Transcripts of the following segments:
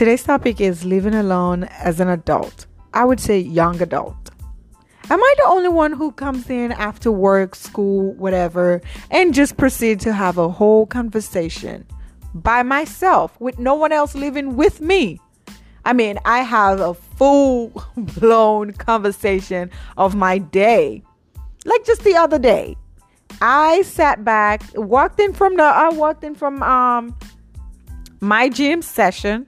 Today's topic is living alone as an adult. I would say young adult. Am I the only one who comes in after work, school, whatever, and just proceed to have a whole conversation by myself with no one else living with me? I mean, I have a full blown conversation of my day. Like just the other day, I sat back, walked in from the I walked in from um my gym session,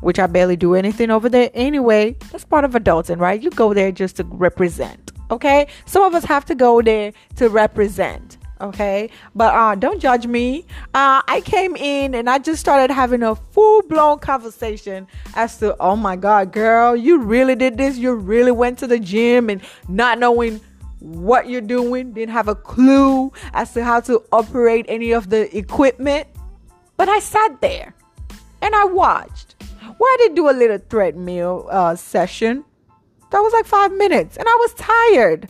which I barely do anything over there anyway. That's part of adulting, right? You go there just to represent. Okay? Some of us have to go there to represent okay but uh don't judge me uh i came in and i just started having a full-blown conversation as to oh my god girl you really did this you really went to the gym and not knowing what you're doing didn't have a clue as to how to operate any of the equipment but i sat there and i watched i did do a little treadmill uh, session that was like five minutes and i was tired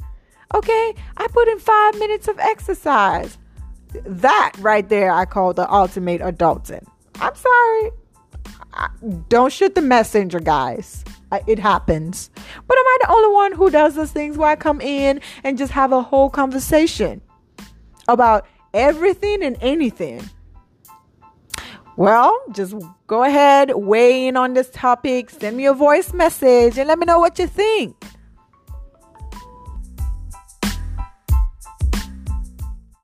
Okay, I put in five minutes of exercise. That right there, I call the ultimate adulting. I'm sorry. I, don't shoot the messenger, guys. I, it happens. But am I the only one who does those things where I come in and just have a whole conversation about everything and anything? Well, just go ahead, weigh in on this topic, send me a voice message, and let me know what you think.